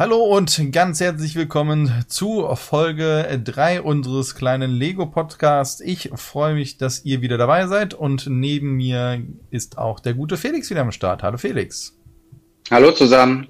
Hallo und ganz herzlich willkommen zu Folge 3 unseres kleinen Lego Podcasts. Ich freue mich, dass ihr wieder dabei seid und neben mir ist auch der gute Felix wieder am Start. Hallo Felix. Hallo zusammen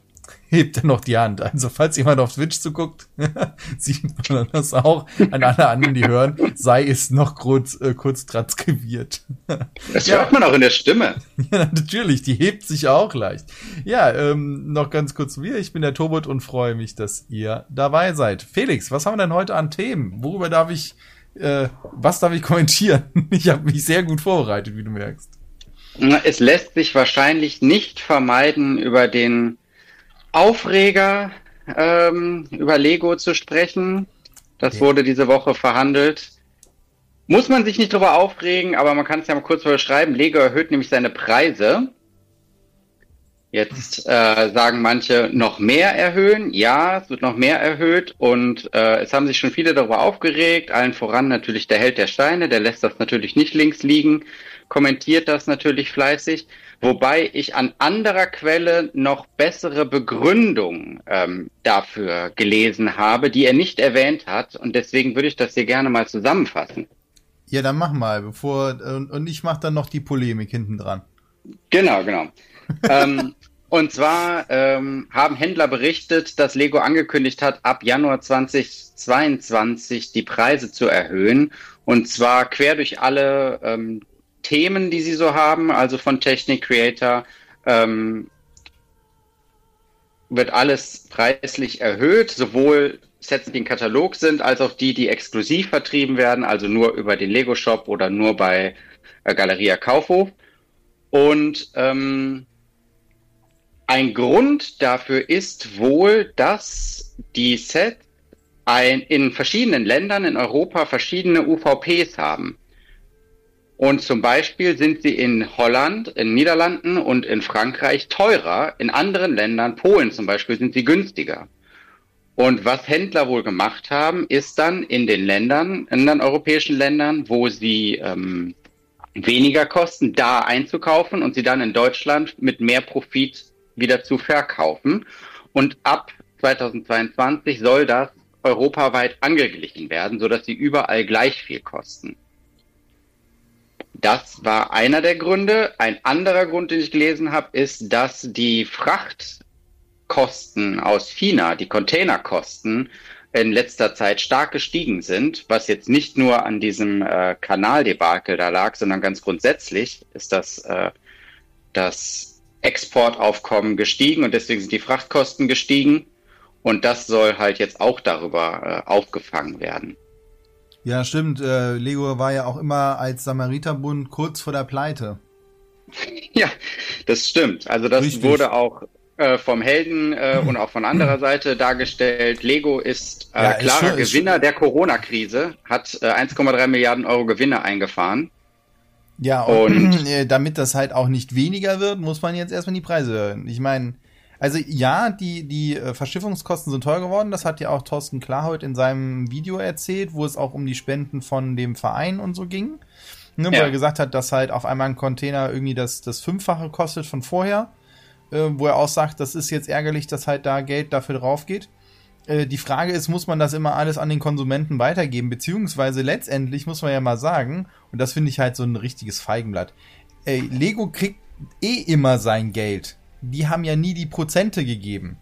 hebt er noch die Hand. Also falls jemand auf Twitch zuguckt, sieht man das auch an alle anderen, die hören, sei es noch kurz, äh, kurz transkribiert. Das ja. hört man auch in der Stimme. Ja, natürlich, die hebt sich auch leicht. Ja, ähm, noch ganz kurz zu mir. Ich bin der Tobot und freue mich, dass ihr dabei seid. Felix, was haben wir denn heute an Themen? Worüber darf ich, äh, was darf ich kommentieren? Ich habe mich sehr gut vorbereitet, wie du merkst. Es lässt sich wahrscheinlich nicht vermeiden, über den Aufreger ähm, über Lego zu sprechen. Das ja. wurde diese Woche verhandelt. Muss man sich nicht darüber aufregen, aber man kann es ja mal kurz beschreiben. Lego erhöht nämlich seine Preise. Jetzt äh, sagen manche noch mehr erhöhen. Ja, es wird noch mehr erhöht und äh, es haben sich schon viele darüber aufgeregt. Allen voran natürlich der Held der Steine, der lässt das natürlich nicht links liegen, kommentiert das natürlich fleißig. Wobei ich an anderer Quelle noch bessere Begründung ähm, dafür gelesen habe, die er nicht erwähnt hat. Und deswegen würde ich das hier gerne mal zusammenfassen. Ja, dann mach mal, bevor und, und ich mache dann noch die Polemik hinten dran. Genau, genau. ähm, und zwar ähm, haben Händler berichtet, dass Lego angekündigt hat, ab Januar 2022 die Preise zu erhöhen. Und zwar quer durch alle ähm, Themen, die sie so haben, also von Technik Creator, ähm, wird alles preislich erhöht, sowohl Sets, die im Katalog sind, als auch die, die exklusiv vertrieben werden, also nur über den Lego Shop oder nur bei äh, Galeria Kaufhof. Und ähm, ein Grund dafür ist wohl, dass die Sets ein, in verschiedenen Ländern in Europa verschiedene UVPs haben. Und zum Beispiel sind sie in Holland, in Niederlanden und in Frankreich teurer. In anderen Ländern, Polen zum Beispiel, sind sie günstiger. Und was Händler wohl gemacht haben, ist dann in den Ländern, in den europäischen Ländern, wo sie ähm, weniger kosten, da einzukaufen und sie dann in Deutschland mit mehr Profit wieder zu verkaufen. Und ab 2022 soll das europaweit angeglichen werden, sodass sie überall gleich viel kosten. Das war einer der Gründe. Ein anderer Grund, den ich gelesen habe, ist, dass die Frachtkosten aus China, die Containerkosten, in letzter Zeit stark gestiegen sind, was jetzt nicht nur an diesem äh, Kanaldebakel da lag, sondern ganz grundsätzlich ist das, äh, das Exportaufkommen gestiegen und deswegen sind die Frachtkosten gestiegen und das soll halt jetzt auch darüber äh, aufgefangen werden. Ja, stimmt. Äh, Lego war ja auch immer als Samariterbund kurz vor der Pleite. Ja, das stimmt. Also das Richtig. wurde auch äh, vom Helden äh, und auch von anderer Seite dargestellt. Lego ist äh, ja, klarer ist schon, Gewinner der Corona-Krise, hat äh, 1,3 Milliarden Euro Gewinne eingefahren. Ja, und, und äh, damit das halt auch nicht weniger wird, muss man jetzt erstmal die Preise hören. Ich meine, also ja, die, die äh, Verschiffungskosten sind teuer geworden. Das hat ja auch Thorsten Klarholt in seinem Video erzählt, wo es auch um die Spenden von dem Verein und so ging. Ne, ja. Wo er gesagt hat, dass halt auf einmal ein Container irgendwie das, das Fünffache kostet von vorher. Äh, wo er auch sagt, das ist jetzt ärgerlich, dass halt da Geld dafür drauf geht. Äh, die Frage ist, muss man das immer alles an den Konsumenten weitergeben? Beziehungsweise letztendlich muss man ja mal sagen, und das finde ich halt so ein richtiges Feigenblatt, ey, Lego kriegt eh immer sein Geld die haben ja nie die Prozente gegeben.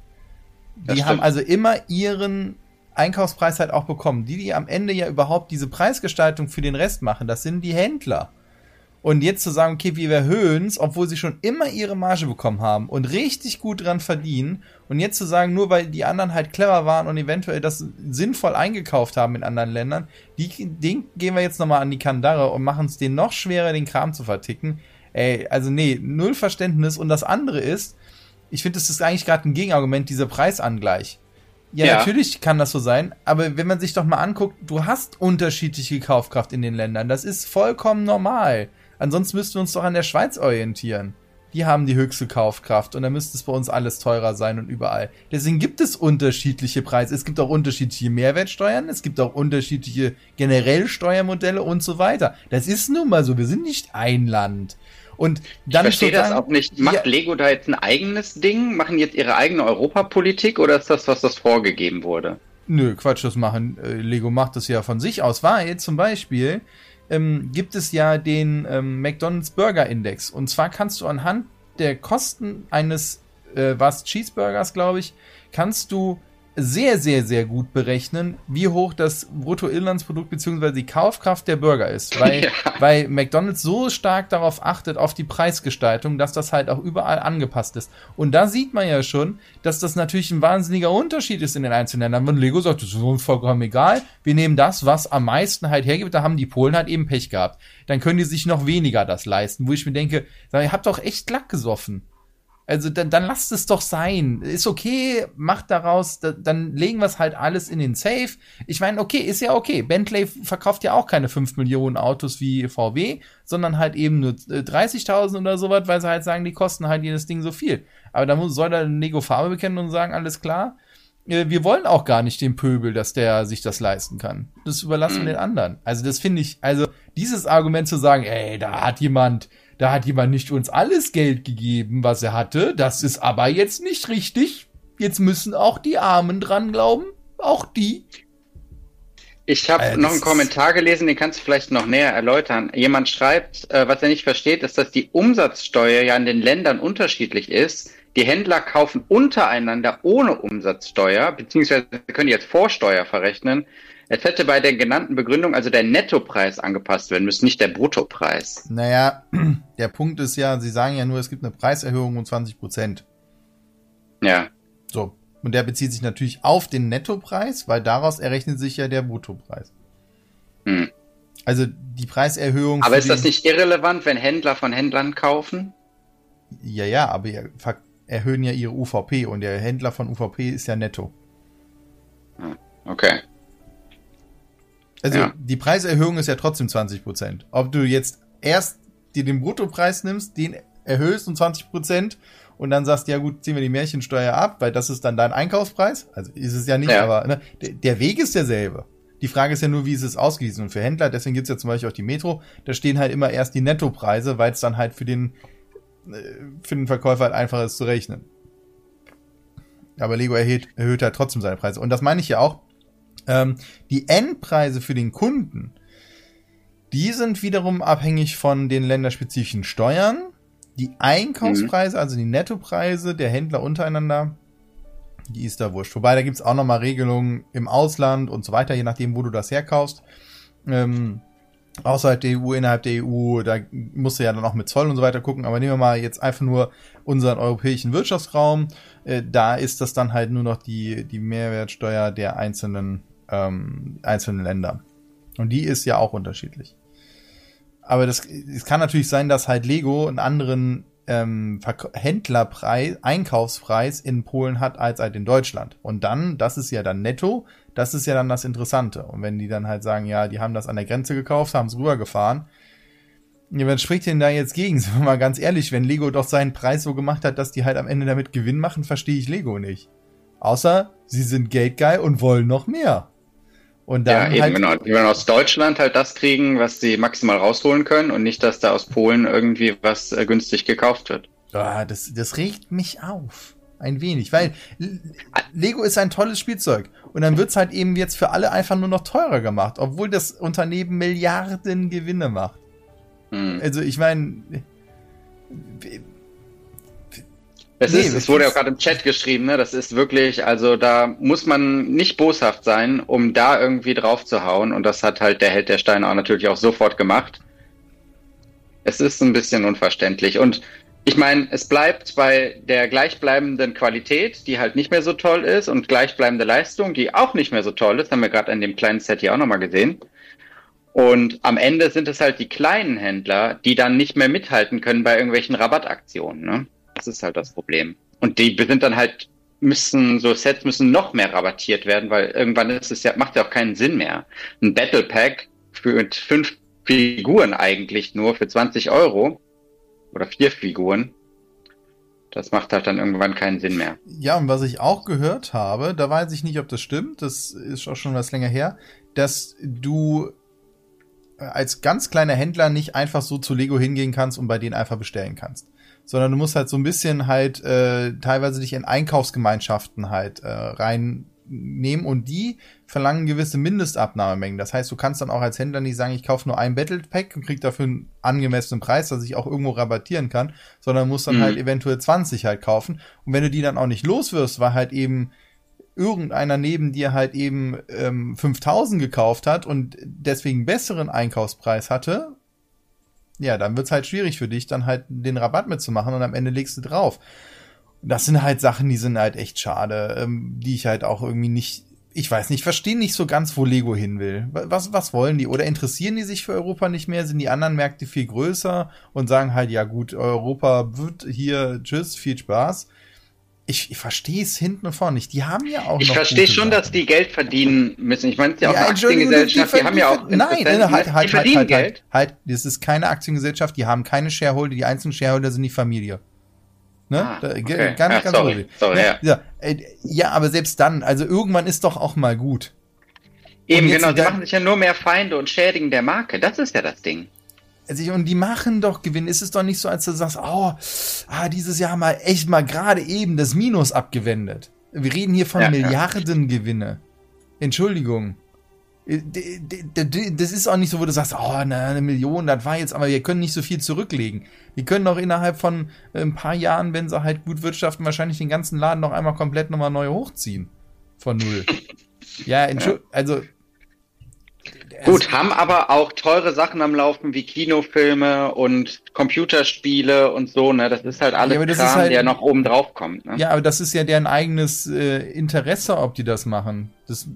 Die haben also immer ihren Einkaufspreis halt auch bekommen. Die, die am Ende ja überhaupt diese Preisgestaltung für den Rest machen, das sind die Händler. Und jetzt zu sagen, okay, wir erhöhen es, obwohl sie schon immer ihre Marge bekommen haben und richtig gut dran verdienen. Und jetzt zu sagen, nur weil die anderen halt clever waren und eventuell das sinnvoll eingekauft haben in anderen Ländern, die, den gehen wir jetzt nochmal an die Kandare und machen es denen noch schwerer, den Kram zu verticken. Ey, also nee, null Verständnis. Und das andere ist, ich finde, das ist eigentlich gerade ein Gegenargument, dieser Preisangleich. Ja, ja, natürlich kann das so sein, aber wenn man sich doch mal anguckt, du hast unterschiedliche Kaufkraft in den Ländern. Das ist vollkommen normal. Ansonsten müssten wir uns doch an der Schweiz orientieren. Die haben die höchste Kaufkraft und dann müsste es bei uns alles teurer sein und überall. Deswegen gibt es unterschiedliche Preise. Es gibt auch unterschiedliche Mehrwertsteuern, es gibt auch unterschiedliche generell Steuermodelle und so weiter. Das ist nun mal so. Wir sind nicht ein Land. Und dann ich verstehe das auch nicht. Macht ja, Lego da jetzt ein eigenes Ding? Machen jetzt ihre eigene Europapolitik oder ist das was, das vorgegeben wurde? Nö, Quatsch, das machen. Äh, Lego macht das ja von sich aus. War jetzt zum Beispiel, ähm, gibt es ja den ähm, McDonald's Burger Index. Und zwar kannst du anhand der Kosten eines, äh, was, Cheeseburgers, glaube ich, kannst du sehr, sehr, sehr gut berechnen, wie hoch das Bruttoinlandsprodukt bzw. die Kaufkraft der Bürger ist. Weil, ja. weil McDonalds so stark darauf achtet, auf die Preisgestaltung, dass das halt auch überall angepasst ist. Und da sieht man ja schon, dass das natürlich ein wahnsinniger Unterschied ist in den einzelnen Ländern. Wenn Lego sagt, das ist uns vollkommen egal, wir nehmen das, was am meisten halt hergibt, da haben die Polen halt eben Pech gehabt. Dann können die sich noch weniger das leisten, wo ich mir denke, ihr habt doch echt Lack gesoffen. Also dann, dann lasst es doch sein. Ist okay, macht daraus, da, dann legen wir es halt alles in den Safe. Ich meine, okay, ist ja okay. Bentley verkauft ja auch keine 5 Millionen Autos wie VW, sondern halt eben nur 30.000 äh, oder sowas, weil sie halt sagen, die kosten halt jedes Ding so viel. Aber da muss, soll er Nego Farbe bekennen und sagen, alles klar, äh, wir wollen auch gar nicht den Pöbel, dass der sich das leisten kann. Das überlassen wir mhm. den anderen. Also das finde ich, also dieses Argument zu sagen, ey, da hat jemand da hat jemand nicht uns alles Geld gegeben, was er hatte. Das ist aber jetzt nicht richtig. Jetzt müssen auch die Armen dran glauben. Auch die. Ich habe äh, noch einen Kommentar gelesen, den kannst du vielleicht noch näher erläutern. Jemand schreibt, äh, was er nicht versteht, ist, dass die Umsatzsteuer ja in den Ländern unterschiedlich ist. Die Händler kaufen untereinander ohne Umsatzsteuer, beziehungsweise können jetzt Vorsteuer verrechnen. Es hätte bei der genannten Begründung also der Nettopreis angepasst werden müssen, nicht der Bruttopreis. Naja, der Punkt ist ja, Sie sagen ja nur, es gibt eine Preiserhöhung um 20 Prozent. Ja. So. Und der bezieht sich natürlich auf den Nettopreis, weil daraus errechnet sich ja der Bruttopreis. Hm. Also die Preiserhöhung. Aber ist das nicht irrelevant, wenn Händler von Händlern kaufen? Ja, ja, aber erhöhen ja ihre UVP und der Händler von UVP ist ja netto. Hm, okay. Also ja. die Preiserhöhung ist ja trotzdem 20 Prozent. Ob du jetzt erst dir den Bruttopreis nimmst, den erhöhst um 20 Prozent und dann sagst, ja gut, ziehen wir die Märchensteuer ab, weil das ist dann dein Einkaufspreis. Also ist es ja nicht, ja. aber ne, der Weg ist derselbe. Die Frage ist ja nur, wie ist es ausgewiesen? Und für Händler, deswegen gibt's ja zum Beispiel auch die Metro, da stehen halt immer erst die Nettopreise, weil es dann halt für den, äh, für den Verkäufer halt einfach ist zu rechnen. Aber Lego erhöht, erhöht halt trotzdem seine Preise. Und das meine ich ja auch, ähm, die Endpreise für den Kunden, die sind wiederum abhängig von den länderspezifischen Steuern. Die Einkaufspreise, mhm. also die Nettopreise der Händler untereinander, die ist da wurscht. Wobei, da gibt's auch nochmal Regelungen im Ausland und so weiter, je nachdem, wo du das herkaufst. Ähm, außerhalb der EU, innerhalb der EU, da musst du ja dann auch mit Zoll und so weiter gucken. Aber nehmen wir mal jetzt einfach nur unseren europäischen Wirtschaftsraum. Äh, da ist das dann halt nur noch die, die Mehrwertsteuer der einzelnen ähm, einzelnen Länder. Und die ist ja auch unterschiedlich. Aber das, es kann natürlich sein, dass halt Lego einen anderen ähm, Händlerpreis, Einkaufspreis in Polen hat als halt in Deutschland. Und dann, das ist ja dann netto, das ist ja dann das Interessante. Und wenn die dann halt sagen, ja, die haben das an der Grenze gekauft, haben es rübergefahren, ja, wer spricht denn da jetzt gegen? Sind wir mal ganz ehrlich, wenn Lego doch seinen Preis so gemacht hat, dass die halt am Ende damit Gewinn machen, verstehe ich Lego nicht. Außer sie sind geldgeil und wollen noch mehr. Und dann ja, eben halt, genau. Die wollen aus Deutschland halt das kriegen, was sie maximal rausholen können und nicht, dass da aus Polen irgendwie was äh, günstig gekauft wird. Ah, das, das regt mich auf. Ein wenig, weil Lego ist ein tolles Spielzeug. Und dann wird's halt eben jetzt für alle einfach nur noch teurer gemacht, obwohl das Unternehmen Milliarden Gewinne macht. Hm. Also ich meine, es, nee, ist, es wurde ja auch gerade im Chat geschrieben, ne? Das ist wirklich, also da muss man nicht boshaft sein, um da irgendwie drauf zu hauen. Und das hat halt der Held der Steine auch natürlich auch sofort gemacht. Es ist ein bisschen unverständlich. Und ich meine, es bleibt bei der gleichbleibenden Qualität, die halt nicht mehr so toll ist, und gleichbleibende Leistung, die auch nicht mehr so toll ist, haben wir gerade in dem kleinen Set hier auch nochmal gesehen. Und am Ende sind es halt die kleinen Händler, die dann nicht mehr mithalten können bei irgendwelchen Rabattaktionen. Ne? Das ist halt das Problem. Und die sind dann halt, müssen, so Sets müssen noch mehr rabattiert werden, weil irgendwann ist es ja, macht ja auch keinen Sinn mehr. Ein Battle Pack für fünf Figuren eigentlich nur für 20 Euro oder vier Figuren. Das macht halt dann irgendwann keinen Sinn mehr. Ja, und was ich auch gehört habe, da weiß ich nicht, ob das stimmt, das ist auch schon was länger her, dass du als ganz kleiner Händler nicht einfach so zu Lego hingehen kannst und bei denen einfach bestellen kannst. Sondern du musst halt so ein bisschen halt äh, teilweise dich in Einkaufsgemeinschaften halt äh, reinnehmen und die verlangen gewisse Mindestabnahmemengen. Das heißt, du kannst dann auch als Händler nicht sagen, ich kaufe nur ein Battle Pack und krieg dafür einen angemessenen Preis, dass ich auch irgendwo rabattieren kann, sondern musst dann mhm. halt eventuell 20 halt kaufen. Und wenn du die dann auch nicht los wirst, weil halt eben irgendeiner neben dir halt eben ähm, 5000 gekauft hat und deswegen besseren Einkaufspreis hatte, ja, dann wird's halt schwierig für dich, dann halt den Rabatt mitzumachen und am Ende legst du drauf. Das sind halt Sachen, die sind halt echt schade, ähm, die ich halt auch irgendwie nicht, ich weiß nicht, verstehen nicht so ganz, wo Lego hin will. Was, was wollen die? Oder interessieren die sich für Europa nicht mehr? Sind die anderen Märkte viel größer und sagen halt, ja gut, Europa wird hier, tschüss, viel Spaß ich, ich verstehe es hinten und vorne nicht. Die haben ja auch. Ich verstehe schon, Sachen. dass die Geld verdienen müssen. Ich meine, ja auch ja, eine Aktiengesellschaft, die, die, haben ja auch. Nein, nein, halt, halt, die verdienen halt, halt, Geld. Halt, halt, das ist keine Aktiengesellschaft, die haben keine Shareholder, die einzelnen Shareholder sind die Familie. Ne? Ah, okay. Ganz, ja, ganz sorry, sorry, ja. Ja, äh, ja, aber selbst dann, also irgendwann ist doch auch mal gut. Eben, genau, die machen sich ja nur mehr Feinde und schädigen der Marke. Das ist ja das Ding. Also, und die machen doch Gewinn. Ist es doch nicht so, als du sagst, oh, ah, dieses Jahr mal echt mal gerade eben das Minus abgewendet. Wir reden hier von ja, Milliardengewinne. Ja. Entschuldigung. Äh, das ist auch nicht so, wo du sagst, oh, eine Million, das war jetzt, aber wir können nicht so viel zurücklegen. Wir können doch innerhalb von äh, ein paar Jahren, wenn sie halt gut wirtschaften, wahrscheinlich den ganzen Laden noch einmal komplett nochmal neu hochziehen. Von null. ja, Entschuldigung, also Gut, haben aber auch teure Sachen am Laufen wie Kinofilme und Computerspiele und so, ne? Das ist halt alles ja, Kram, halt, der noch oben drauf kommt. Ne? Ja, aber das ist ja deren eigenes äh, Interesse, ob die das machen. Das,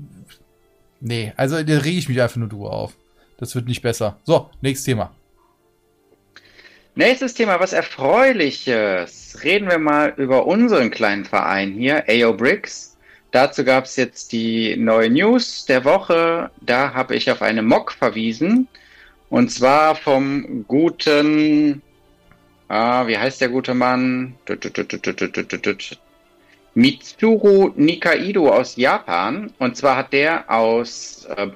nee, also da rege ich mich einfach nur drüber auf. Das wird nicht besser. So, nächstes Thema. Nächstes Thema, was Erfreuliches. Reden wir mal über unseren kleinen Verein hier, AO Bricks. Dazu gab es jetzt die neue News der Woche. Da habe ich auf eine Mock verwiesen. Und zwar vom guten, ah, wie heißt der gute Mann? Mitsuru Nikaido aus Japan. Und zwar hat der aus äh,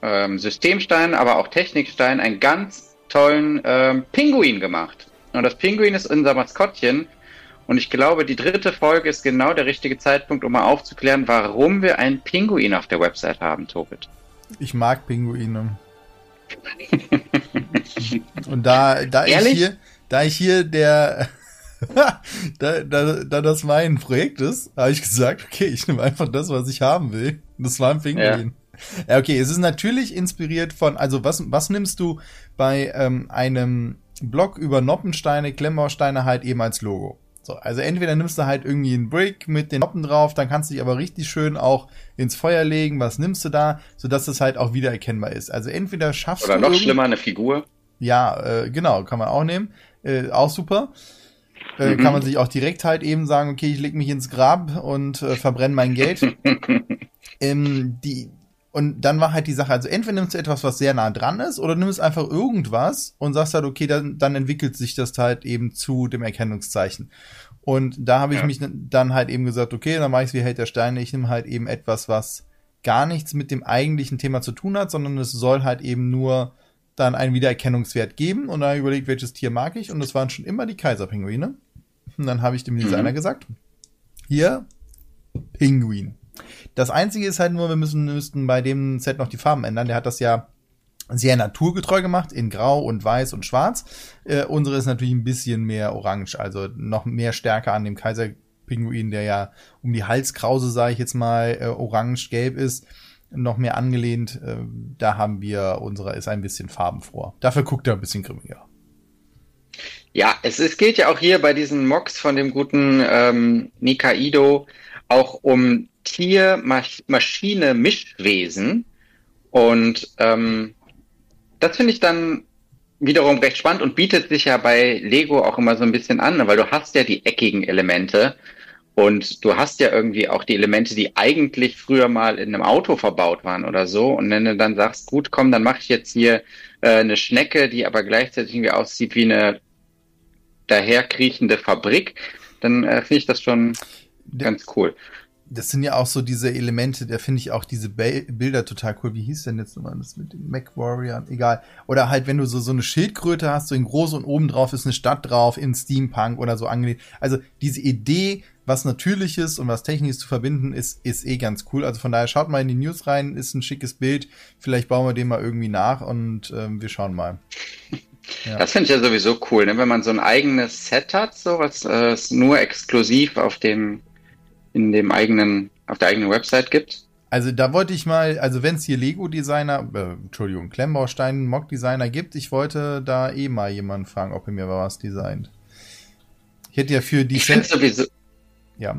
äh, Systemstein, aber auch Technikstein einen ganz tollen äh, Pinguin gemacht. Und das Pinguin ist unser Maskottchen. Und ich glaube, die dritte Folge ist genau der richtige Zeitpunkt, um mal aufzuklären, warum wir einen Pinguin auf der Website haben, Tobit. Ich mag Pinguine. Und da, da ich hier, da ich hier der, da, da, da das mein Projekt ist, habe ich gesagt, okay, ich nehme einfach das, was ich haben will. Das war ein Pinguin. Ja. ja, okay, es ist natürlich inspiriert von, also was, was nimmst du bei ähm, einem Blog über Noppensteine, Klemmbausteine halt eben als Logo? So, also entweder nimmst du halt irgendwie einen Brick mit den Noppen drauf, dann kannst du dich aber richtig schön auch ins Feuer legen. Was nimmst du da, sodass es halt auch wiedererkennbar ist? Also entweder schaffst Oder du. Oder noch schlimmer, eine Figur. Ja, äh, genau, kann man auch nehmen. Äh, auch super. Äh, mhm. Kann man sich auch direkt halt eben sagen, okay, ich leg mich ins Grab und äh, verbrenne mein Geld. ähm, die, und dann war halt die Sache, also entweder nimmst du etwas, was sehr nah dran ist, oder nimmst einfach irgendwas und sagst halt, okay, dann, dann entwickelt sich das halt eben zu dem Erkennungszeichen. Und da habe ich ja. mich dann halt eben gesagt, okay, dann mache ich es wie Held der Steine, ich nehme halt eben etwas, was gar nichts mit dem eigentlichen Thema zu tun hat, sondern es soll halt eben nur dann einen Wiedererkennungswert geben und dann überlegt, welches Tier mag ich und das waren schon immer die Kaiserpinguine. Und dann habe ich dem Designer mhm. gesagt, hier, Pinguin. Das einzige ist halt nur, wir müssen, müssten bei dem Set noch die Farben ändern. Der hat das ja sehr naturgetreu gemacht, in Grau und Weiß und Schwarz. Äh, unsere ist natürlich ein bisschen mehr orange, also noch mehr stärker an dem Kaiserpinguin, der ja um die Halskrause, sage ich jetzt mal, äh, orange-gelb ist, noch mehr angelehnt. Äh, da haben wir, unsere ist ein bisschen farbenfroher. Dafür guckt er ein bisschen grimmiger. Ja, es, es geht ja auch hier bei diesen Mocks von dem guten ähm, Nikaido auch um Tier-Maschine-Mischwesen. Und ähm, das finde ich dann wiederum recht spannend und bietet sich ja bei Lego auch immer so ein bisschen an, weil du hast ja die eckigen Elemente und du hast ja irgendwie auch die Elemente, die eigentlich früher mal in einem Auto verbaut waren oder so. Und wenn du dann sagst, gut, komm, dann mache ich jetzt hier äh, eine Schnecke, die aber gleichzeitig irgendwie aussieht wie eine daherkriechende Fabrik, dann äh, finde ich das schon ganz cool. Das sind ja auch so diese Elemente, da finde ich auch diese Bilder total cool. Wie hieß denn jetzt nochmal das mit dem Mac Warrior? Egal. Oder halt, wenn du so, so eine Schildkröte hast, so in groß und oben drauf ist eine Stadt drauf, in Steampunk oder so angelegt. Also diese Idee, was Natürliches und was Technisches zu verbinden, ist, ist eh ganz cool. Also von daher schaut mal in die News rein, ist ein schickes Bild. Vielleicht bauen wir den mal irgendwie nach und ähm, wir schauen mal. Ja. Das finde ich ja sowieso cool, ne? wenn man so ein eigenes Set hat, so was äh, nur exklusiv auf dem in dem eigenen, auf der eigenen Website gibt? Also da wollte ich mal, also wenn es hier Lego-Designer, äh, Entschuldigung, Klemmbaustein, Mock-Designer gibt, ich wollte da eh mal jemanden fragen, ob er mir was designt. Ich hätte ja für die... Ich finde sowieso... Ja.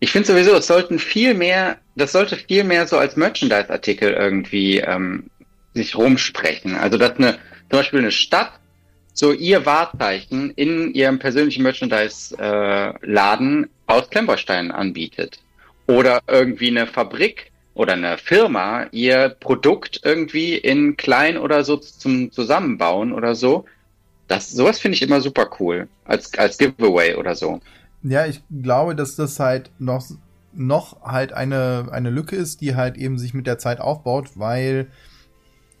Ich finde sowieso, es sollten viel mehr, das sollte viel mehr so als Merchandise-Artikel irgendwie ähm, sich rumsprechen. Also dass eine, zum Beispiel eine Stadt so ihr Wahrzeichen in ihrem persönlichen Merchandise-Laden äh, aus Klemmbausteinen anbietet. Oder irgendwie eine Fabrik oder eine Firma ihr Produkt irgendwie in klein oder so zum Zusammenbauen oder so. Das, sowas finde ich immer super cool. Als, als Giveaway oder so. Ja, ich glaube, dass das halt noch, noch halt eine, eine Lücke ist, die halt eben sich mit der Zeit aufbaut, weil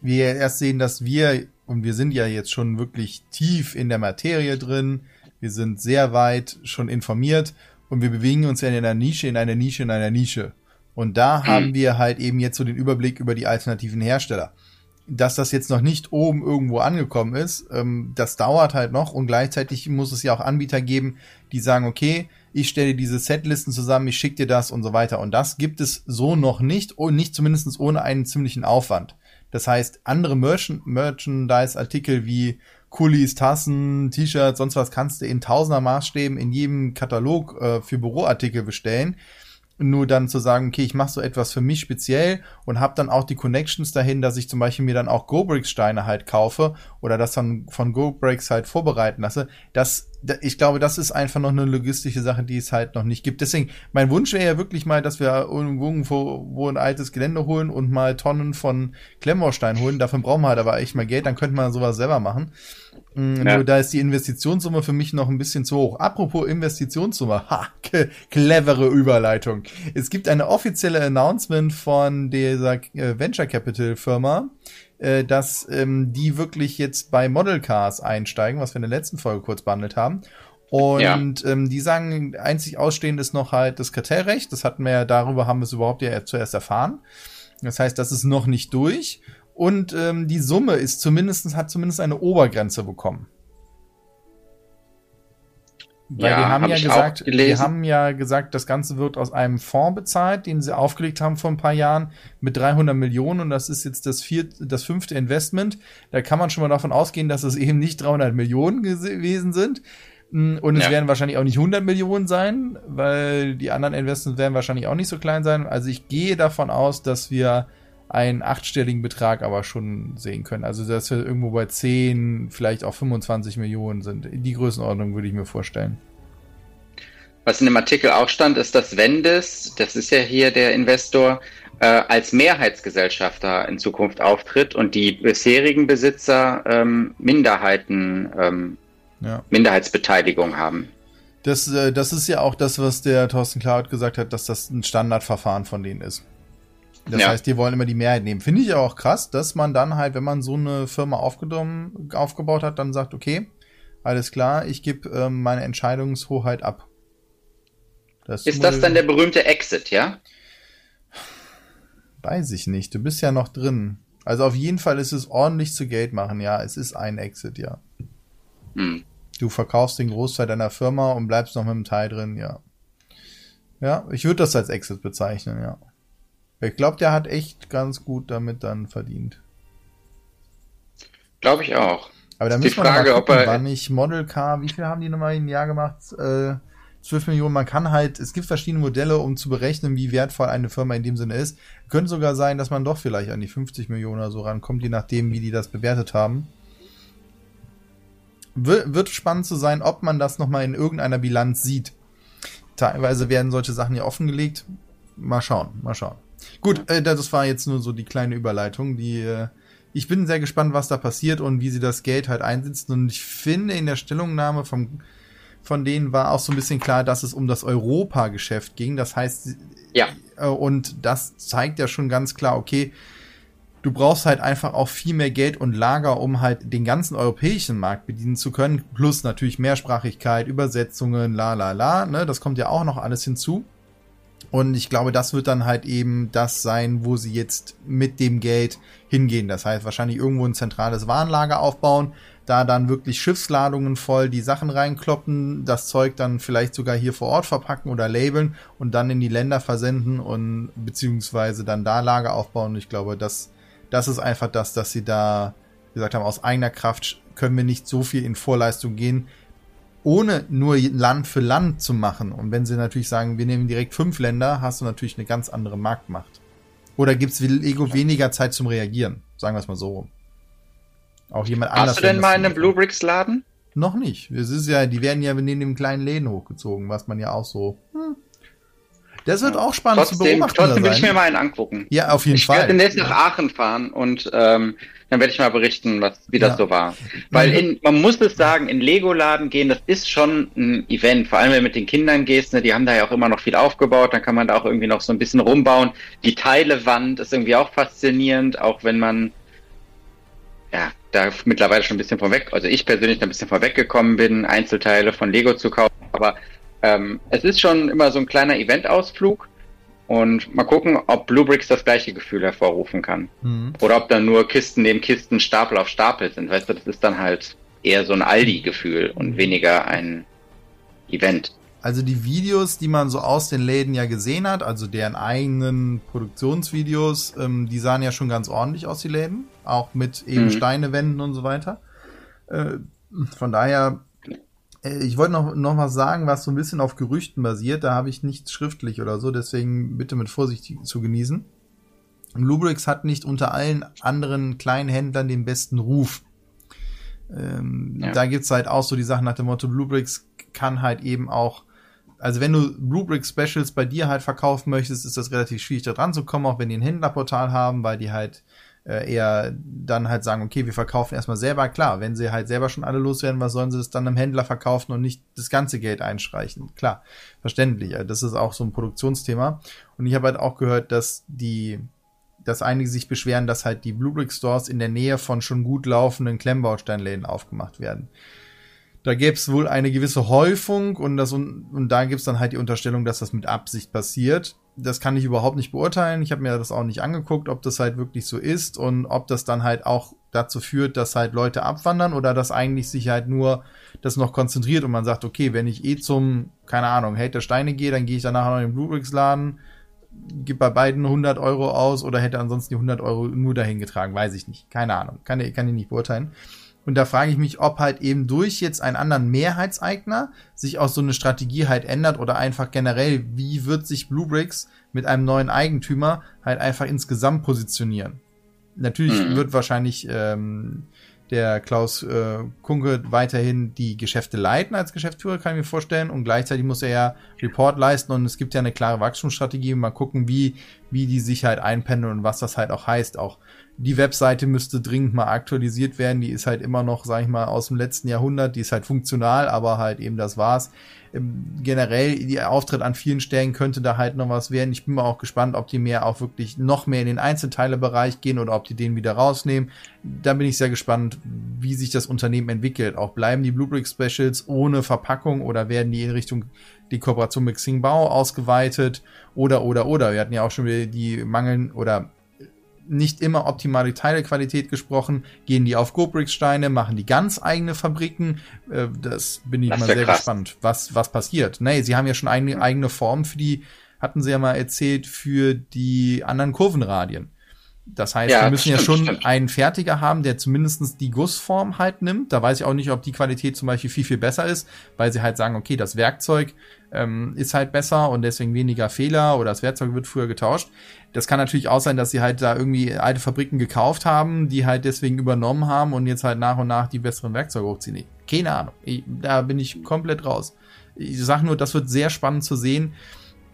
wir erst sehen, dass wir und wir sind ja jetzt schon wirklich tief in der Materie drin. Wir sind sehr weit schon informiert und wir bewegen uns ja in einer Nische, in einer Nische, in einer Nische. Und da mhm. haben wir halt eben jetzt so den Überblick über die alternativen Hersteller. Dass das jetzt noch nicht oben irgendwo angekommen ist, ähm, das dauert halt noch und gleichzeitig muss es ja auch Anbieter geben, die sagen, okay, ich stelle diese Setlisten zusammen, ich schicke dir das und so weiter. Und das gibt es so noch nicht und nicht zumindest ohne einen ziemlichen Aufwand. Das heißt, andere Merchand Merchandise-Artikel wie Kulis, Tassen, T-Shirts, sonst was kannst du in tausender Maßstäben in jedem Katalog äh, für Büroartikel bestellen nur dann zu sagen, okay, ich mache so etwas für mich speziell und habe dann auch die Connections dahin, dass ich zum Beispiel mir dann auch GoBricks-Steine halt kaufe oder das dann von GoBricks halt vorbereiten lasse. Das, ich glaube, das ist einfach noch eine logistische Sache, die es halt noch nicht gibt. Deswegen, mein Wunsch wäre ja wirklich mal, dass wir irgendwo wo ein altes Gelände holen und mal Tonnen von Klemmbaustein holen. Dafür brauchen wir halt aber echt mal Geld, dann könnte man sowas selber machen. Mm, ja. Nur da ist die Investitionssumme für mich noch ein bisschen zu hoch. Apropos Investitionssumme, ha, clevere Überleitung. Es gibt eine offizielle Announcement von dieser äh, Venture Capital Firma, äh, dass ähm, die wirklich jetzt bei Model Cars einsteigen, was wir in der letzten Folge kurz behandelt haben. Und ja. ähm, die sagen, einzig ausstehend ist noch halt das Kartellrecht. Das hatten wir ja, darüber haben wir es überhaupt ja zuerst erfahren. Das heißt, das ist noch nicht durch. Und ähm, die Summe ist zumindest, hat zumindest eine Obergrenze bekommen. Weil ja, die haben hab ja gesagt, die haben ja gesagt, das Ganze wird aus einem Fonds bezahlt, den sie aufgelegt haben vor ein paar Jahren mit 300 Millionen und das ist jetzt das vierte, das fünfte Investment. Da kann man schon mal davon ausgehen, dass es eben nicht 300 Millionen gewesen sind. Mm, und es ja. werden wahrscheinlich auch nicht 100 Millionen sein, weil die anderen Investments werden wahrscheinlich auch nicht so klein sein. Also ich gehe davon aus, dass wir einen achtstelligen Betrag aber schon sehen können. Also dass wir irgendwo bei 10, vielleicht auch 25 Millionen sind. Die Größenordnung würde ich mir vorstellen. Was in dem Artikel auch stand, ist, dass Wendes, das ist ja hier der Investor, äh, als Mehrheitsgesellschafter in Zukunft auftritt und die bisherigen Besitzer ähm, Minderheiten, ähm, ja. Minderheitsbeteiligung haben. Das, äh, das ist ja auch das, was der Thorsten Cloud gesagt hat, dass das ein Standardverfahren von denen ist. Das ja. heißt, die wollen immer die Mehrheit nehmen. Finde ich auch krass, dass man dann halt, wenn man so eine Firma aufgebaut hat, dann sagt, okay, alles klar, ich gebe ähm, meine Entscheidungshoheit ab. Das ist das dann der berühmte Exit, ja? Weiß ich nicht. Du bist ja noch drin. Also auf jeden Fall ist es ordentlich zu Geld machen, ja. Es ist ein Exit, ja. Hm. Du verkaufst den Großteil deiner Firma und bleibst noch mit einem Teil drin, ja. Ja, ich würde das als Exit bezeichnen, ja. Ich glaube, der hat echt ganz gut damit dann verdient. Glaube ich auch. Aber da müssen wir mal gucken, wann ich Model Car, wie viel haben die nochmal im Jahr gemacht? Äh, 12 Millionen. Man kann halt, es gibt verschiedene Modelle, um zu berechnen, wie wertvoll eine Firma in dem Sinne ist. Könnte sogar sein, dass man doch vielleicht an die 50 Millionen oder so rankommt, je nachdem, wie die das bewertet haben. wird spannend zu sein, ob man das nochmal in irgendeiner Bilanz sieht. Teilweise werden solche Sachen ja offengelegt. Mal schauen, mal schauen. Gut, äh, das war jetzt nur so die kleine Überleitung, die äh, ich bin sehr gespannt, was da passiert und wie sie das Geld halt einsetzen. Und ich finde in der Stellungnahme vom von denen war auch so ein bisschen klar, dass es um das Europa-Geschäft ging. Das heißt, ja. Äh, und das zeigt ja schon ganz klar, okay, du brauchst halt einfach auch viel mehr Geld und Lager, um halt den ganzen europäischen Markt bedienen zu können. Plus natürlich Mehrsprachigkeit, Übersetzungen, la la la. Ne? Das kommt ja auch noch alles hinzu. Und ich glaube, das wird dann halt eben das sein, wo sie jetzt mit dem Geld hingehen. Das heißt, wahrscheinlich irgendwo ein zentrales Warenlager aufbauen, da dann wirklich Schiffsladungen voll die Sachen reinkloppen, das Zeug dann vielleicht sogar hier vor Ort verpacken oder labeln und dann in die Länder versenden und beziehungsweise dann da Lager aufbauen. Ich glaube, das, das ist einfach das, dass sie da gesagt haben, aus eigener Kraft können wir nicht so viel in Vorleistung gehen ohne nur Land für Land zu machen. Und wenn sie natürlich sagen, wir nehmen direkt fünf Länder, hast du natürlich eine ganz andere Marktmacht. Oder gibt es Lego weniger Zeit zum Reagieren? Sagen wir es mal so rum. Auch jemand Hast anders. Hast du denn mal in einem Blue Bricks Laden? Noch nicht. Es ist ja, die werden ja neben dem kleinen Läden hochgezogen, was man ja auch so. Hm. Das wird auch spannend trotzdem, zu beobachten. Trotzdem will ich mir mal einen angucken. Ja, auf jeden ich Fall. Ich werde jetzt nach Aachen fahren und ähm, dann werde ich mal berichten, was, wie das ja. so war. Weil in, man muss es sagen, in Lego-Laden gehen, das ist schon ein Event. Vor allem, wenn du mit den Kindern gehst, ne, die haben da ja auch immer noch viel aufgebaut, dann kann man da auch irgendwie noch so ein bisschen rumbauen. Die Teilewand ist irgendwie auch faszinierend, auch wenn man ja, da mittlerweile schon ein bisschen vorweg, also ich persönlich da ein bisschen vorweggekommen bin, Einzelteile von Lego zu kaufen, aber ähm, es ist schon immer so ein kleiner Eventausflug und mal gucken, ob Bluebricks das gleiche Gefühl hervorrufen kann. Mhm. Oder ob dann nur Kisten neben Kisten Stapel auf Stapel sind. Weißt du, das ist dann halt eher so ein Aldi-Gefühl und mhm. weniger ein Event. Also die Videos, die man so aus den Läden ja gesehen hat, also deren eigenen Produktionsvideos, ähm, die sahen ja schon ganz ordentlich aus, die Läden. Auch mit eben mhm. Steinewänden und so weiter. Äh, von daher ich wollte noch, noch was sagen, was so ein bisschen auf Gerüchten basiert. Da habe ich nichts schriftlich oder so, deswegen bitte mit Vorsicht zu genießen. Lubrix hat nicht unter allen anderen kleinen Händlern den besten Ruf. Ähm, ja. Da gibt's halt auch so die Sachen nach dem Motto, Bluebricks kann halt eben auch, also wenn du Bluebricks Specials bei dir halt verkaufen möchtest, ist das relativ schwierig da dran zu kommen, auch wenn die ein Händlerportal haben, weil die halt äh, eher dann halt sagen, okay, wir verkaufen erstmal selber. Klar, wenn sie halt selber schon alle loswerden, was sollen sie das dann einem Händler verkaufen und nicht das ganze Geld einstreichen? Klar, verständlich. Also das ist auch so ein Produktionsthema. Und ich habe halt auch gehört, dass die, dass einige sich beschweren, dass halt die Bluebrick Stores in der Nähe von schon gut laufenden Klemmbausteinläden aufgemacht werden. Da gäbe es wohl eine gewisse Häufung und, das, und, und da gibt es dann halt die Unterstellung, dass das mit Absicht passiert das kann ich überhaupt nicht beurteilen. Ich habe mir das auch nicht angeguckt, ob das halt wirklich so ist und ob das dann halt auch dazu führt, dass halt Leute abwandern oder dass eigentlich sich halt nur das noch konzentriert und man sagt, okay, wenn ich eh zum, keine Ahnung, Hate der Steine gehe, dann gehe ich danach noch in den Bluebricks Laden, gebe bei beiden 100 Euro aus oder hätte ansonsten die 100 Euro nur dahin getragen, weiß ich nicht. Keine Ahnung, kann, kann ich nicht beurteilen. Und da frage ich mich, ob halt eben durch jetzt einen anderen Mehrheitseigner sich auch so eine Strategie halt ändert oder einfach generell, wie wird sich Bluebricks mit einem neuen Eigentümer halt einfach insgesamt positionieren. Natürlich mhm. wird wahrscheinlich ähm, der Klaus äh, Kunke weiterhin die Geschäfte leiten als Geschäftsführer, kann ich mir vorstellen. Und gleichzeitig muss er ja Report leisten und es gibt ja eine klare Wachstumsstrategie. Mal gucken, wie, wie die sich halt einpendeln und was das halt auch heißt. Auch die Webseite müsste dringend mal aktualisiert werden. Die ist halt immer noch, sag ich mal, aus dem letzten Jahrhundert. Die ist halt funktional, aber halt eben das war's. Ähm, generell, die Auftritt an vielen Stellen könnte da halt noch was werden. Ich bin mal auch gespannt, ob die mehr auch wirklich noch mehr in den Einzelteilebereich gehen oder ob die den wieder rausnehmen. Da bin ich sehr gespannt, wie sich das Unternehmen entwickelt. Auch bleiben die Bluebrick Specials ohne Verpackung oder werden die in Richtung die Kooperation mit Xingbao ausgeweitet oder, oder, oder. Wir hatten ja auch schon wieder die Mangeln oder nicht immer optimale Teilequalität gesprochen, gehen die auf GoBricks-Steine, machen die ganz eigene Fabriken. Äh, das bin ich das mal sehr krass. gespannt, was, was passiert. Nee, sie haben ja schon eine eigene Form für die, hatten sie ja mal erzählt, für die anderen Kurvenradien. Das heißt, ja, wir müssen ja schon stimmt. einen Fertiger haben, der zumindestens die Gussform halt nimmt. Da weiß ich auch nicht, ob die Qualität zum Beispiel viel, viel besser ist, weil sie halt sagen, okay, das Werkzeug ähm, ist halt besser und deswegen weniger Fehler oder das Werkzeug wird früher getauscht. Das kann natürlich auch sein, dass sie halt da irgendwie alte Fabriken gekauft haben, die halt deswegen übernommen haben und jetzt halt nach und nach die besseren Werkzeuge hochziehen. Keine Ahnung. Ich, da bin ich komplett raus. Ich sag nur, das wird sehr spannend zu sehen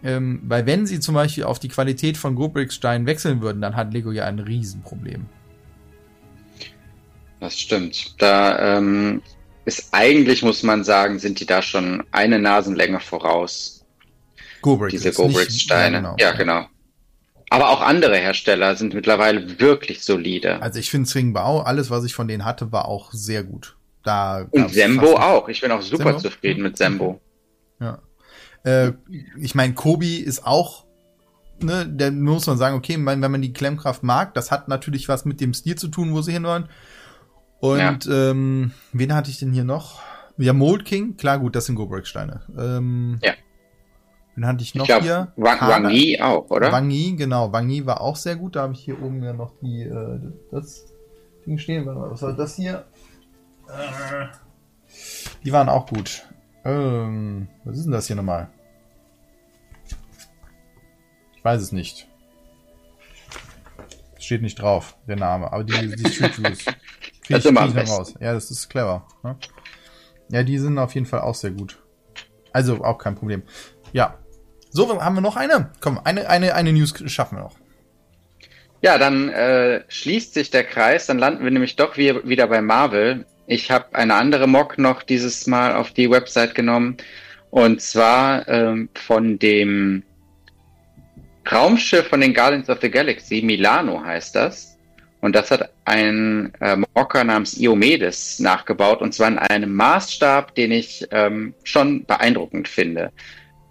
ähm, weil wenn sie zum Beispiel auf die Qualität von Gobrix-Steinen wechseln würden, dann hat Lego ja ein Riesenproblem. Das stimmt. Da, ähm, ist eigentlich, muss man sagen, sind die da schon eine Nasenlänge voraus. Go-Bricks. Diese Go-Bricks-Steine. Ja, genau. ja, genau. Aber auch andere Hersteller sind mittlerweile wirklich solide. Also ich finde Zwingbau, alles, was ich von denen hatte, war auch sehr gut. Da Und Sembo auch. Ich bin auch super Sembo? zufrieden mit Sembo. Ja. Äh, ich meine, Kobi ist auch, ne, da muss man sagen, okay, wenn man die Klemmkraft mag, das hat natürlich was mit dem Stil zu tun, wo sie hinwollen. Und ja. ähm, wen hatte ich denn hier noch? Ja, Mold King, klar, gut, das sind Gobrek-Steine. Ähm, ja. Wen hatte ich noch ich glaub, hier? Wang, Wang Yi auch, oder? Wang Yi, genau. Wang Yi war auch sehr gut. Da habe ich hier oben ja noch die, äh, das Ding stehen. Was war das hier? Äh, die waren auch gut. Ähm, was ist denn das hier nochmal? Ich weiß es nicht. Steht nicht drauf, der Name. Aber die, die Street Views. Krieg ich, krieg ich raus. Ja, das ist clever. Ne? Ja, die sind auf jeden Fall auch sehr gut. Also auch kein Problem. Ja. So, haben wir noch eine? Komm, eine, eine, eine News schaffen wir noch. Ja, dann äh, schließt sich der Kreis, dann landen wir nämlich doch wie, wieder bei Marvel. Ich habe eine andere Mock noch dieses Mal auf die Website genommen. Und zwar ähm, von dem Raumschiff von den Guardians of the Galaxy, Milano heißt das. Und das hat ein äh, Mocker namens Iomedes nachgebaut, und zwar in einem Maßstab, den ich ähm, schon beeindruckend finde.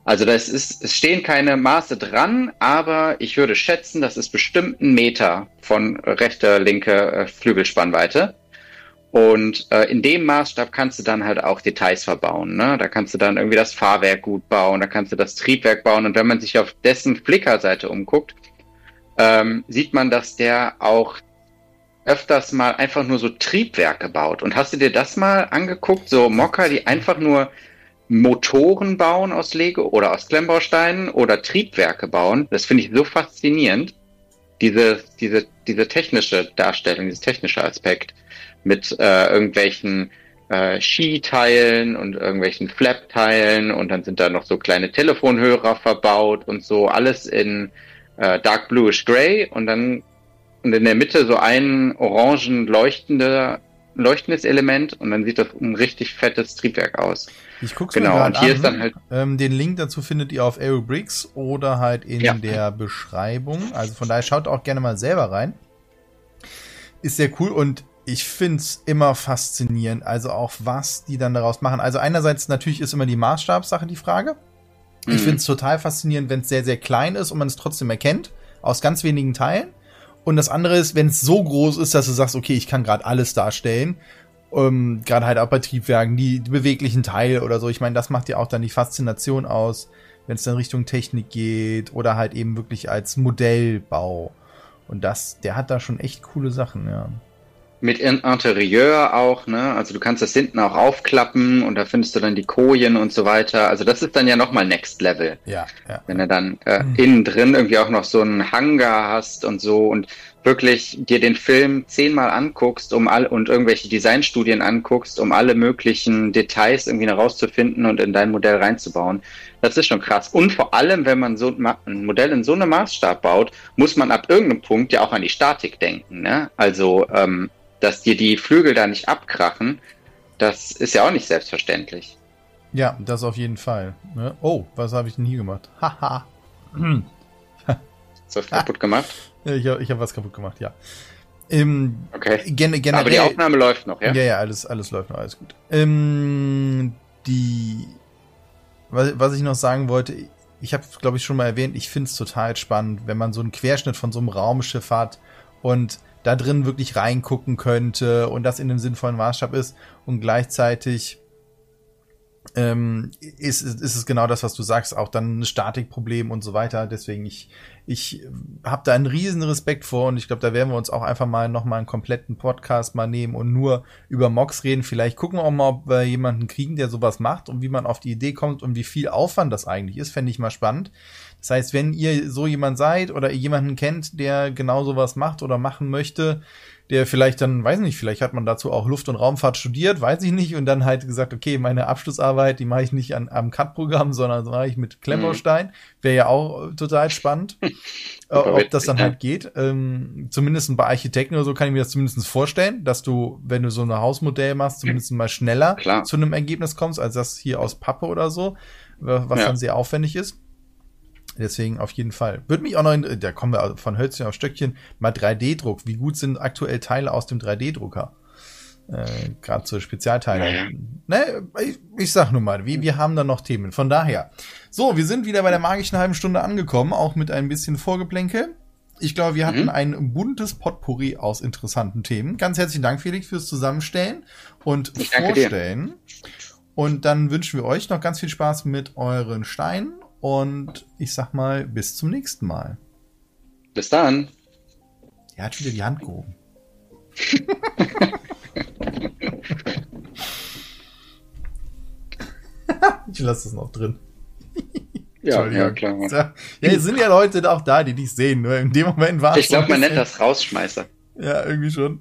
Also das ist, es stehen keine Maße dran, aber ich würde schätzen, das ist bestimmt ein Meter von rechter, linker äh, Flügelspannweite. Und äh, in dem Maßstab kannst du dann halt auch Details verbauen. Ne? Da kannst du dann irgendwie das Fahrwerk gut bauen, da kannst du das Triebwerk bauen. Und wenn man sich auf dessen Flickr-Seite umguckt, ähm, sieht man, dass der auch öfters mal einfach nur so Triebwerke baut. Und hast du dir das mal angeguckt? So Mocker, die einfach nur Motoren bauen aus Lego oder aus Klemmbausteinen oder Triebwerke bauen. Das finde ich so faszinierend. Diese, diese, diese technische Darstellung, dieses technische Aspekt mit äh, irgendwelchen äh, Skiteilen und irgendwelchen Flap-Teilen und dann sind da noch so kleine Telefonhörer verbaut und so alles in äh, Dark Bluish Gray und dann und in der Mitte so ein orangen leuchtender, leuchtendes Element und dann sieht das ein richtig fettes Triebwerk aus. Ich guck's genau, mir und hier an. ist dann halt ähm, den Link dazu findet ihr auf Aerobricks oder halt in ja. der Beschreibung. Also von daher schaut auch gerne mal selber rein. Ist sehr cool und ich find's immer faszinierend, also auch was die dann daraus machen. Also einerseits natürlich ist immer die Maßstabssache die Frage. Ich mhm. find's total faszinierend, wenn es sehr, sehr klein ist und man es trotzdem erkennt, aus ganz wenigen Teilen. Und das andere ist, wenn es so groß ist, dass du sagst, okay, ich kann gerade alles darstellen. Ähm, gerade halt auch bei Triebwerken, die, die beweglichen Teile oder so. Ich meine, das macht ja auch dann die Faszination aus, wenn es dann Richtung Technik geht oder halt eben wirklich als Modellbau. Und das, der hat da schon echt coole Sachen, ja. Mit Interieur auch, ne? Also du kannst das hinten auch aufklappen und da findest du dann die Kojen und so weiter. Also das ist dann ja nochmal Next Level. Ja, ja. Wenn du dann äh, mhm. innen drin irgendwie auch noch so einen Hangar hast und so und wirklich dir den Film zehnmal anguckst, um all und irgendwelche Designstudien anguckst, um alle möglichen Details irgendwie herauszufinden und in dein Modell reinzubauen. Das ist schon krass. Und vor allem, wenn man so ein Modell in so einem Maßstab baut, muss man ab irgendeinem Punkt ja auch an die Statik denken. Ne? Also ähm, dass dir die Flügel da nicht abkrachen, das ist ja auch nicht selbstverständlich. Ja, das auf jeden Fall. Ne? Oh, was habe ich denn hier gemacht? Haha. Hast du was kaputt gemacht? Ich habe ich hab was kaputt gemacht, ja. Ähm, okay. Gen generell, Aber die Aufnahme läuft noch, ja? Ja, ja, alles, alles läuft noch, alles gut. Ähm, die, was, was ich noch sagen wollte, ich habe, glaube ich, schon mal erwähnt, ich finde es total spannend, wenn man so einen Querschnitt von so einem Raumschiff hat und da drin wirklich reingucken könnte und das in einem sinnvollen Maßstab ist und gleichzeitig ähm, ist, ist es genau das, was du sagst, auch dann ein Statikproblem und so weiter. Deswegen ich ich habe da einen riesen Respekt vor und ich glaube, da werden wir uns auch einfach mal noch mal einen kompletten Podcast mal nehmen und nur über Mox reden. Vielleicht gucken wir auch mal, ob wir jemanden kriegen, der sowas macht und wie man auf die Idee kommt und wie viel Aufwand das eigentlich ist, fände ich mal spannend. Das heißt, wenn ihr so jemand seid oder jemanden kennt, der genau sowas macht oder machen möchte, der vielleicht dann, weiß nicht, vielleicht hat man dazu auch Luft- und Raumfahrt studiert, weiß ich nicht, und dann halt gesagt, okay, meine Abschlussarbeit, die mache ich nicht an, am CAD-Programm, sondern mache ich mit Klemmbaustein. Mhm. Wäre ja auch total spannend, äh, ob das dann halt geht. Ähm, zumindest bei Architekten oder so kann ich mir das zumindest vorstellen, dass du, wenn du so ein Hausmodell machst, zumindest mal schneller Klar. zu einem Ergebnis kommst, als das hier aus Pappe oder so, was ja. dann sehr aufwendig ist. Deswegen auf jeden Fall. Würde mich auch noch, in, da kommen wir von Hölzchen auf Stöckchen, mal 3D-Druck. Wie gut sind aktuell Teile aus dem 3D-Drucker? Äh, Gerade so Spezialteile. Naja. Ne, ich, ich sag nur mal, wir, wir haben da noch Themen. Von daher. So, wir sind wieder bei der magischen halben Stunde angekommen, auch mit ein bisschen Vorgeplänkel. Ich glaube, wir hatten mhm. ein buntes Potpourri aus interessanten Themen. Ganz herzlichen Dank, Felix, fürs Zusammenstellen und Vorstellen. Und dann wünschen wir euch noch ganz viel Spaß mit euren Steinen und ich sag mal, bis zum nächsten Mal. Bis dann. Er hat wieder die Hand gehoben. ich lasse das noch drin. Ja, ja, klar. Ja, es sind ja Leute auch da, die dich sehen. Nur in dem Moment war Ich glaube, man nennt das Rausschmeißer. Ja, irgendwie schon.